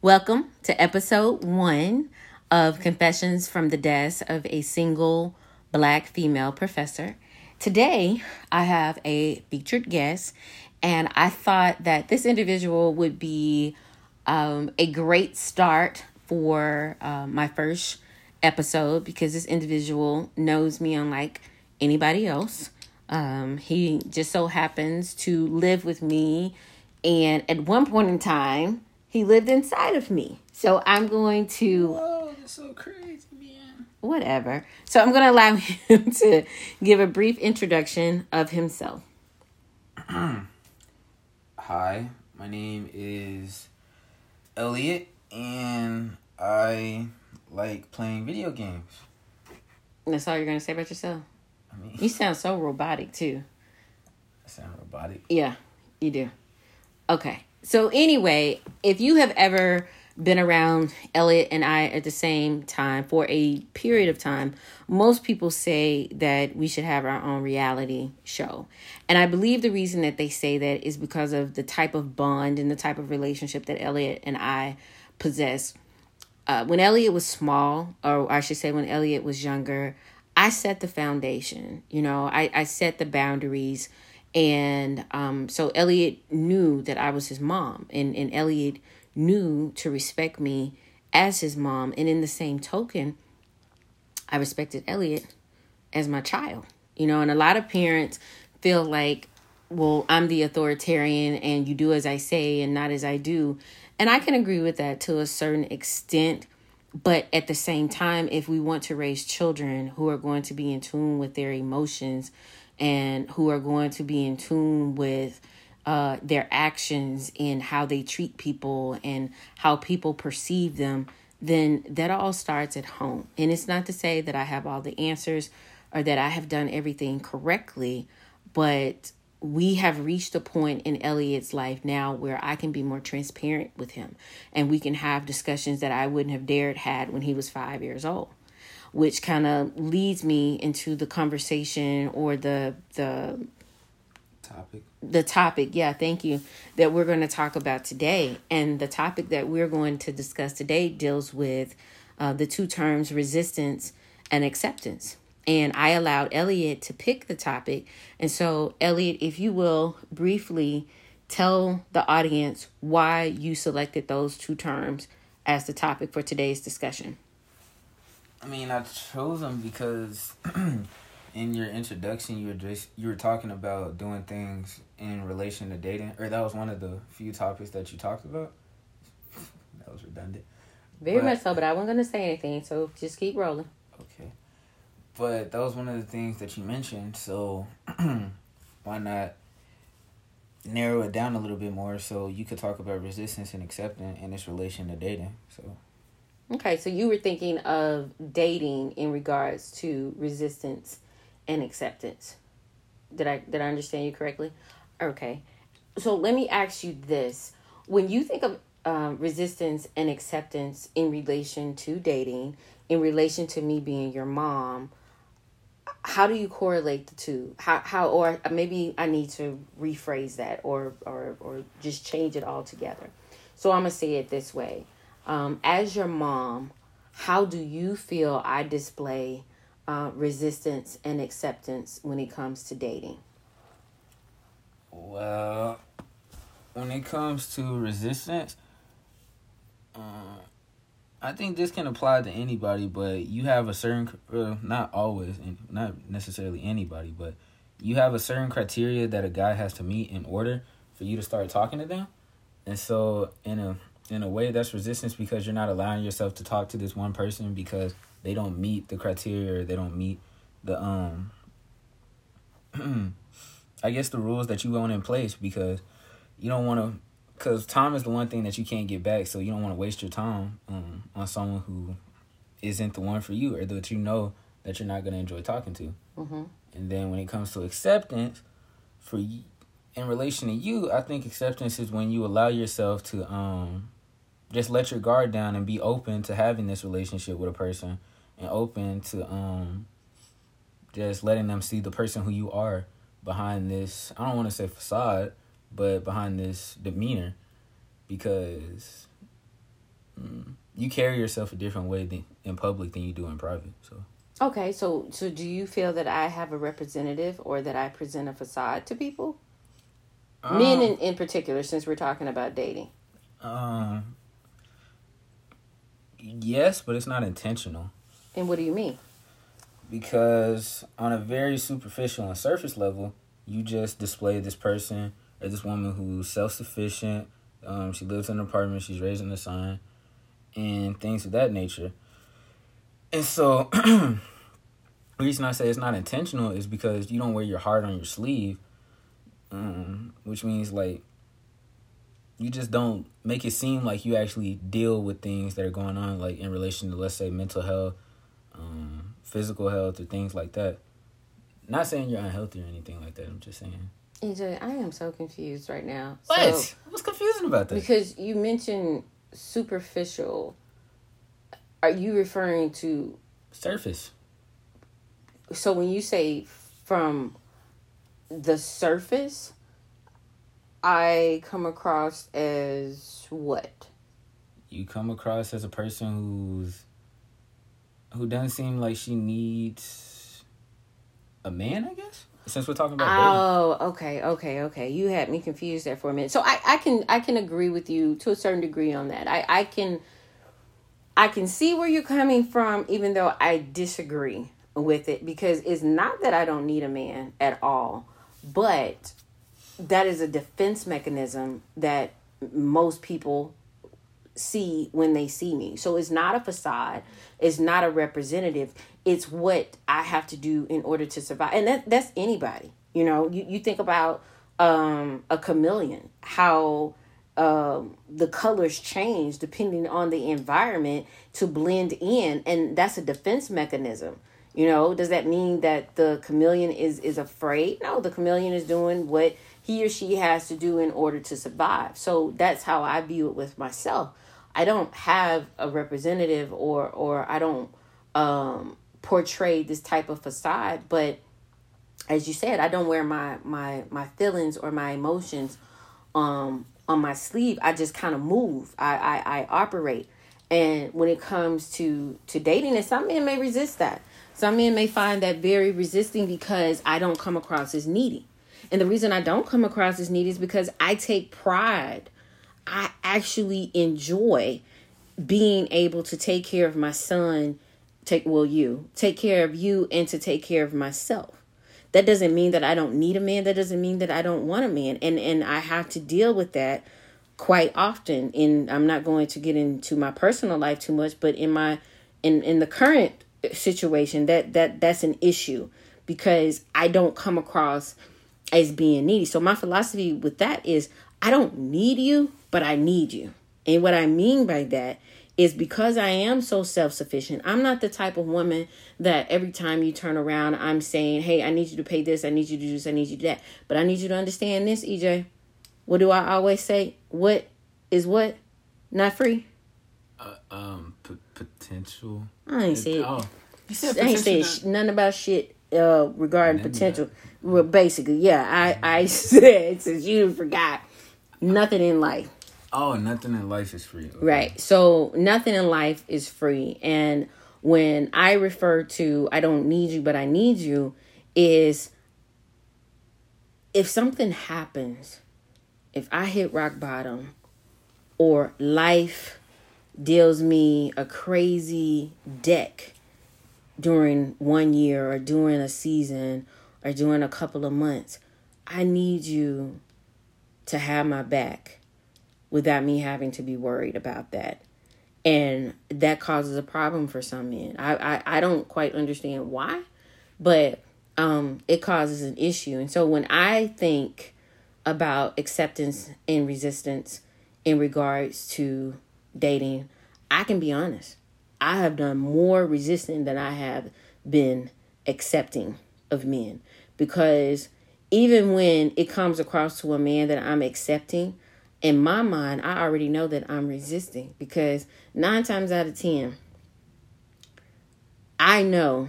Welcome to episode one of Confessions from the Desk of a Single Black Female Professor. Today, I have a featured guest, and I thought that this individual would be um, a great start for uh, my first episode because this individual knows me unlike anybody else. Um, he just so happens to live with me, and at one point in time, he lived inside of me. So I'm going to. Whoa, that's so crazy, man. Whatever. So I'm going to allow him to give a brief introduction of himself. Hi, my name is Elliot, and I like playing video games. That's all you're going to say about yourself? I mean, You sound so robotic, too. I sound robotic. Yeah, you do. Okay. So anyway, if you have ever been around Elliot and I at the same time for a period of time, most people say that we should have our own reality show. And I believe the reason that they say that is because of the type of bond and the type of relationship that Elliot and I possess. Uh, when Elliot was small, or I should say when Elliot was younger, I set the foundation. You know, I, I set the boundaries. And um, so Elliot knew that I was his mom, and, and Elliot knew to respect me as his mom. And in the same token, I respected Elliot as my child. You know, and a lot of parents feel like, well, I'm the authoritarian and you do as I say and not as I do. And I can agree with that to a certain extent. But at the same time, if we want to raise children who are going to be in tune with their emotions and who are going to be in tune with uh, their actions and how they treat people and how people perceive them, then that all starts at home. And it's not to say that I have all the answers or that I have done everything correctly, but we have reached a point in Elliot's life now where I can be more transparent with him and we can have discussions that I wouldn't have dared had when he was 5 years old which kind of leads me into the conversation or the the Topic. the topic yeah thank you that we're going to talk about today. And the topic that we're going to discuss today deals with uh, the two terms resistance and acceptance. And i allowed elliot to pick the topic. And so elliot if you will briefly tell the audience why you selected those two terms as the topic for today's discussion I mean, I chose them because in your introduction, you were just you were talking about doing things in relation to dating, or that was one of the few topics that you talked about. that was redundant. very But- much so but i wasn't going to say anything so just keep rolling Okay. But that was one of the things that you mentioned, so why not narrow it down a little bit more so you could talk about resistance and acceptance in its relation to dating. So Okay, so you were thinking of dating in regards to resistance and acceptance. Did I did I understand you correctly? Okay. So let me ask you this: When you think of um, resistance and acceptance in relation to dating, in relation to me being your mom, how do you correlate the two? How how or maybe I need to rephrase that or or or just change it altogether. So I'm gonna say it this way um, as your mom, how do you feel I display uh, resistance and acceptance when it comes to dating? Well, when it comes to resistance, uh, I think this can apply to anybody, but you have a certain, uh, not always, and not necessarily anybody, but you have a certain criteria that a guy has to meet in order for you to start talking to them. And so, in a in a way, that's resistance because you're not allowing yourself to talk to this one person because they don't meet the criteria or they don't meet the um I guess the rules that you want in place because you don't want to because time is the one thing that you can't get back so you don't want to waste your time um, on someone who isn't the one for you or that you know that you're not going to enjoy talking to Mm-hmm. and then when it comes to acceptance for y- in relation to you i think acceptance is when you allow yourself to um just let your guard down and be open to having this relationship with a person and open to um just letting them see the person who you are behind this i don't want to say facade but behind this demeanor because mm, you carry yourself a different way than, in public than you do in private. So Okay, so so do you feel that I have a representative or that I present a facade to people? Men Um, in, in particular, since we're talking about dating. Um. Yes, but it's not intentional And what do you mean? because on a very superficial and surface level, you just display this person or this woman who's self sufficient. Um, she lives in an apartment. She's raising a son, and things of that nature. And so, the reason I say it's not intentional is because you don't wear your heart on your sleeve, um, which means like you just don't make it seem like you actually deal with things that are going on, like in relation to let's say mental health, um, physical health, or things like that. Not saying you're unhealthy or anything like that. I'm just saying. EJ, I am so confused right now. What? So, What's confusing about that? because you mentioned superficial. Are you referring to Surface. so when you say from the surface, I come across as what? You come across as a person who's who doesn't seem like she needs a man. I guess since we're talking about dating. Oh, okay, okay, okay. You had me confused there for a minute. So I, I can I can agree with you to a certain degree on that. I, I can I can see where you're coming from, even though I disagree with it because it's not that I don't need a man at all, but that is a defense mechanism that most people see when they see me. So it's not a facade, it's not a representative. It's what I have to do in order to survive. And that that's anybody. You know, you, you think about um a chameleon, how um the colors change depending on the environment to blend in and that's a defense mechanism. You know, does that mean that the chameleon is is afraid? No, the chameleon is doing what he or she has to do in order to survive. So that's how I view it with myself. I don't have a representative or or I don't um portray this type of facade, but as you said, I don't wear my my my feelings or my emotions um on my sleeve. I just kind of move. I, I I operate. And when it comes to to dating, and some men may resist that. Some men may find that very resisting because I don't come across as needy. And the reason I don't come across as needy is because I take pride. I actually enjoy being able to take care of my son, take well you, take care of you and to take care of myself. That doesn't mean that I don't need a man. That doesn't mean that I don't want a man. And and I have to deal with that quite often. And I'm not going to get into my personal life too much, but in my in in the current situation, that that that's an issue because I don't come across as being needy. So my philosophy with that is I don't need you, but I need you. And what I mean by that is because I am so self sufficient, I'm not the type of woman that every time you turn around, I'm saying, hey, I need you to pay this, I need you to do this, I need you to do that. But I need you to understand this, EJ. What do I always say? What is what? Not free? Uh, um, p- potential. I ain't said, Oh, you said I ain't potential. said sh- nothing about shit uh, regarding potential. Well, basically, yeah, I, I said, since you forgot, nothing in life. oh, nothing in life is free. Okay. Right. So nothing in life is free. And when I refer to I don't need you, but I need you, is if something happens, if I hit rock bottom or life deals me a crazy deck during one year or during a season or during a couple of months, I need you to have my back without me having to be worried about that. And that causes a problem for some men. I, I, I don't quite understand why, but um, it causes an issue. And so when I think about acceptance and resistance in regards to dating, I can be honest. I have done more resisting than I have been accepting of men because even when it comes across to a man that I'm accepting, in my mind, I already know that I'm resisting because nine times out of ten, I know,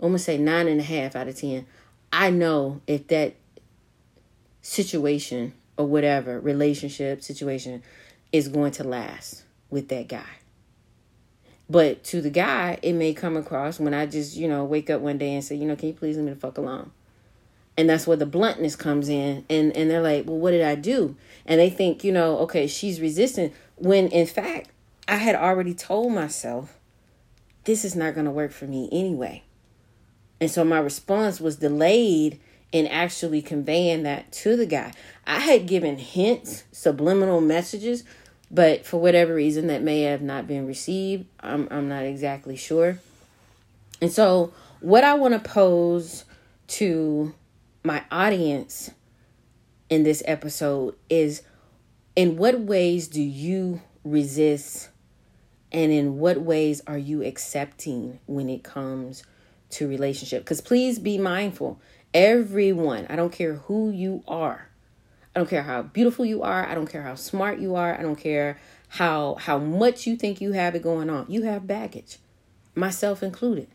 I'm gonna say nine and a half out of ten, I know if that situation or whatever relationship situation is going to last. with that guy. But to the guy, it may come across when I just, you know, wake up one day and say, you know, can you please leave me the fuck alone? And that's where the bluntness comes in. And, and they're like, well, what did I do? And they think, you know, okay, she's resistant. When in fact, I had already told myself, this is not to work for me anyway. And so my response was delayed in actually conveying that to the guy. I had given hints, subliminal messages, but for whatever reason that may have not been received. I'm I'm not exactly sure. And so what I want to pose to my audience in this episode is in what ways do you resist and in what ways are you accepting when it comes to relationship because please be mindful everyone i don't care who you are I don't care how beautiful you are. I don't care how smart you are. I don't care how how much you think you have it going on. You have baggage. Myself included.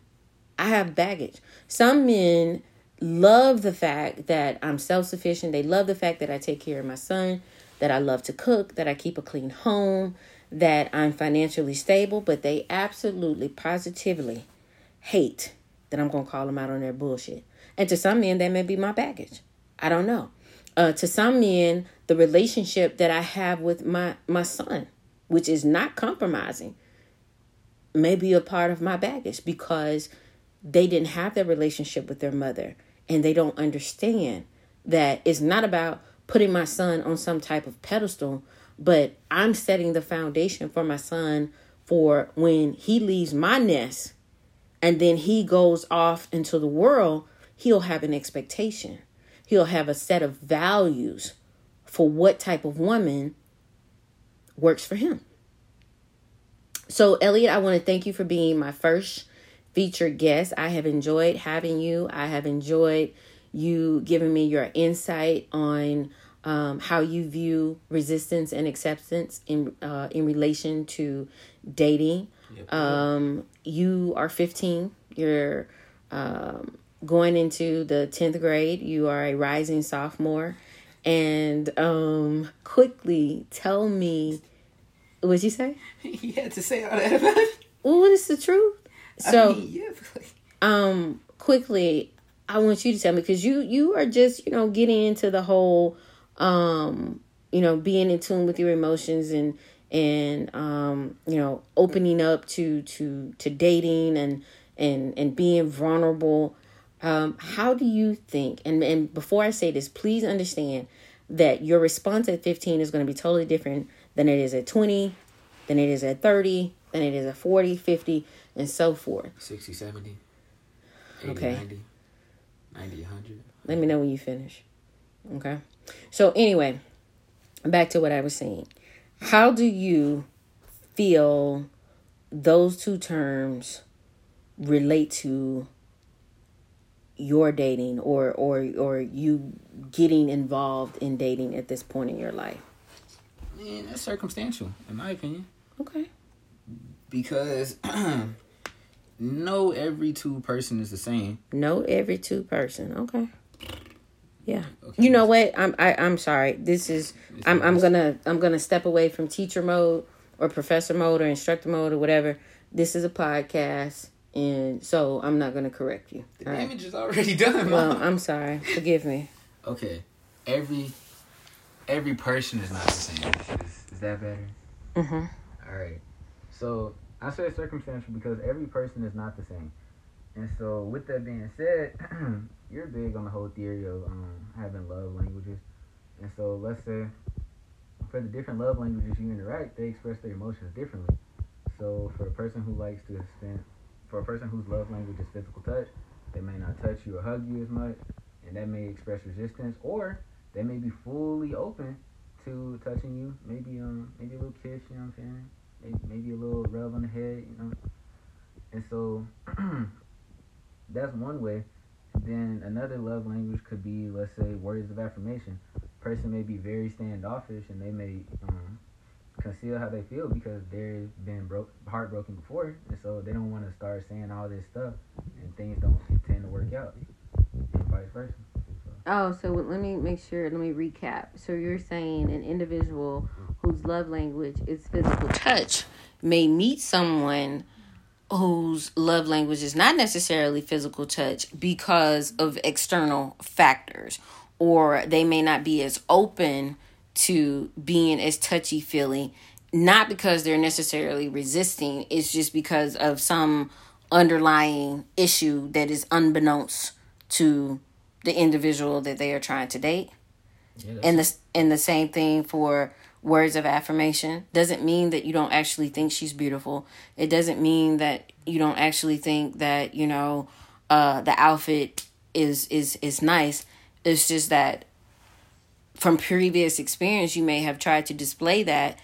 I have baggage. Some men love the fact that I'm self-sufficient. They love the fact that I take care of my son, that I love to cook, that I keep a clean home, that I'm financially stable, but they absolutely positively hate that I'm going to call them out on their bullshit. And to some men that may be my baggage. I don't know uh, to some men, the relationship that I have with my, my son, which is not compromising, may be a part of my baggage because they didn't have that relationship with their mother and they don't understand that it's not about putting my son on some type of pedestal, but I'm setting the foundation for my son for when he leaves my nest and then he goes off into the world, he'll have an expectation he'll have a set of values for what type of woman works for him. So, Elliot, I want to thank you for being my first featured guest. I have enjoyed having you. I have enjoyed you giving me your insight on um, how you view resistance and acceptance in uh, in relation to dating. Yep. Um, you are 15. You're um, going into the 10th grade. You are a rising sophomore. And um, quickly tell me, what'd you say? you had to say all that about it. Well, what is the truth? So, I mean, yeah. um, quickly, I want you to tell me because you you are just you know getting into the whole, um, you know, being in tune with your emotions and and um, you know opening up to to to dating and and and being vulnerable um, how do you think? And and before I say this, please understand that your response at 15 is going to be totally different than it is at 20, than it is at 30, than it is at 40, 50, and so forth. 60, 70, 80, okay. 90, 90, 100. Let me know when you finish. Okay. So, anyway, back to what I was saying. How do you feel those two terms relate to your dating or or or you getting involved in dating at this point in your life? Man, that's circumstantial, in my opinion. Okay. Because no every two person is the same. No every two person. Okay. Yeah. Okay. You know what? I'm I, I'm sorry. This is I'm I'm gonna I'm gonna step away from teacher mode or professor mode or instructor mode or whatever. This is a podcast and so I'm not gonna correct you. The damage right? is already done. Well, Mom. I'm sorry. Forgive me. Okay, every every person is not the same. Is, is that better? Mm-hmm. All right. So I say circumstantial because every person is not the same. And so, with that being said, you're big on the whole theory of um, having love languages. And so, let's say for the different love languages you interact, they express their emotions differently. So, for a person who likes to spend for a person whose love language is physical touch, they may not touch you or hug you as much, and that may express resistance, or they may be fully open to touching you. Maybe um maybe a little kiss, you know what I'm saying? Maybe, maybe a little rub on the head, you know. And so that's one way. Then another love language could be, let's say, words of affirmation. Person may be very standoffish, and they may um, conceal how they feel because they've been broke heartbroken before and so they don't want to start saying all this stuff and things don't tend to work out and vice versa so. oh so let me make sure let me recap so you're saying an individual whose love language is physical touch may meet someone whose love language is not necessarily physical touch because of external factors or they may not be as open to being as touchy feely not because they're necessarily resisting it's just because of some underlying issue that is unbeknownst to the individual that they are trying to date. Yeah, and the and the same thing for words of affirmation. Doesn't mean that you don't actually think she's beautiful. It doesn't mean that you don't actually think that you know uh the outfit is is is nice. It's just that from previous experience you may have tried to display that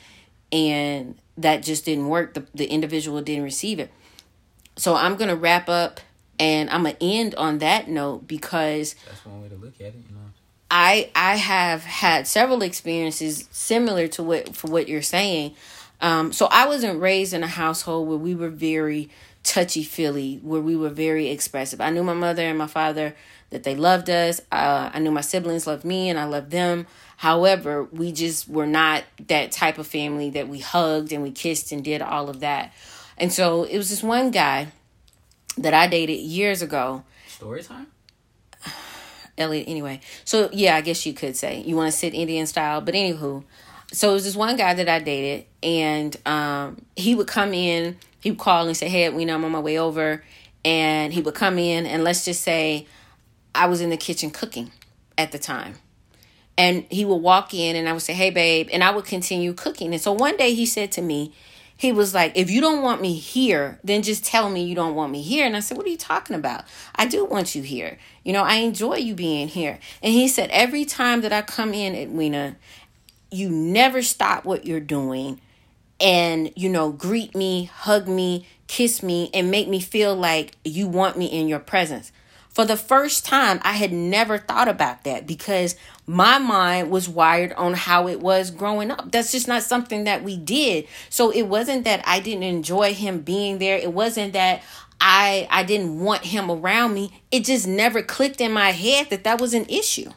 and that just didn't work the, the individual didn't receive it so i'm gonna wrap up and i'm gonna end on that note because that's one way to look at it you know I I have had several experiences similar to what for what you're saying. Um, so I wasn't raised in a household where we were very touchy feely, where we were very expressive. I knew my mother and my father that they loved us. Uh, I knew my siblings loved me and I loved them. However, we just were not that type of family that we hugged and we kissed and did all of that. And so it was this one guy that I dated years ago. Story time? Elliot anyway. So yeah, I guess you could say you want to sit Indian style, but anywho, so it was this one guy that I dated, and um, he would come in, he would call and say, "Hey, we know I'm on my way over," and he would come in, and let's just say I was in the kitchen cooking at the time. And he would walk in and I would say, Hey, babe. And I would continue cooking. And so one day he said to me, he was like, if you don't want me here, then just tell me you don't want me here. And I said, what are you talking about? I do want you here. You know, I enjoy you being here. And he said, every time that I come in, Edwina, you never stop what you're doing and, you know, greet me, hug me, kiss me, and make me feel like you want me in your presence. For the first time, I had never thought about that because my mind was wired on how it was growing up. That's just not something that we did. So it wasn't that I didn't enjoy him being there. It wasn't that I I didn't want him around me. It just never clicked in my head that that was an issue.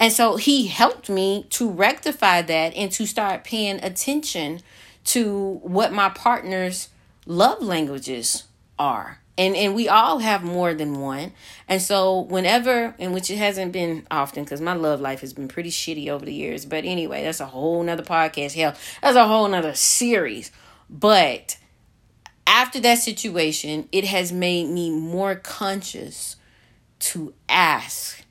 And so he helped me to rectify that and to start paying attention to what my partner's love languages are and and we all have more than one. And so whenever in which it hasn't been often because my love life has been pretty shitty over the years. But anyway that's a whole nother podcast. Hell that's a whole nother series. But after that situation it has made me more conscious to ask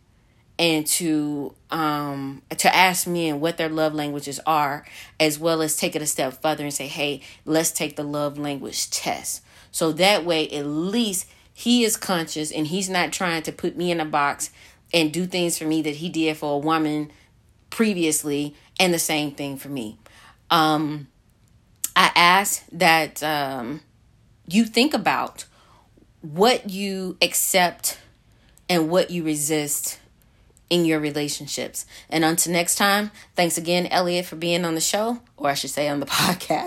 and to um to ask men what their love languages are as well as take it a step further and say hey let's take the love language test so that way, at least he is conscious and he's not trying to put me in a box and do things for me that he did for a woman previously, and the same thing for me. Um, I ask that um, you think about what you accept and what you resist in your relationships. And until next time, thanks again, Elliot, for being on the show, or I should say on the podcast.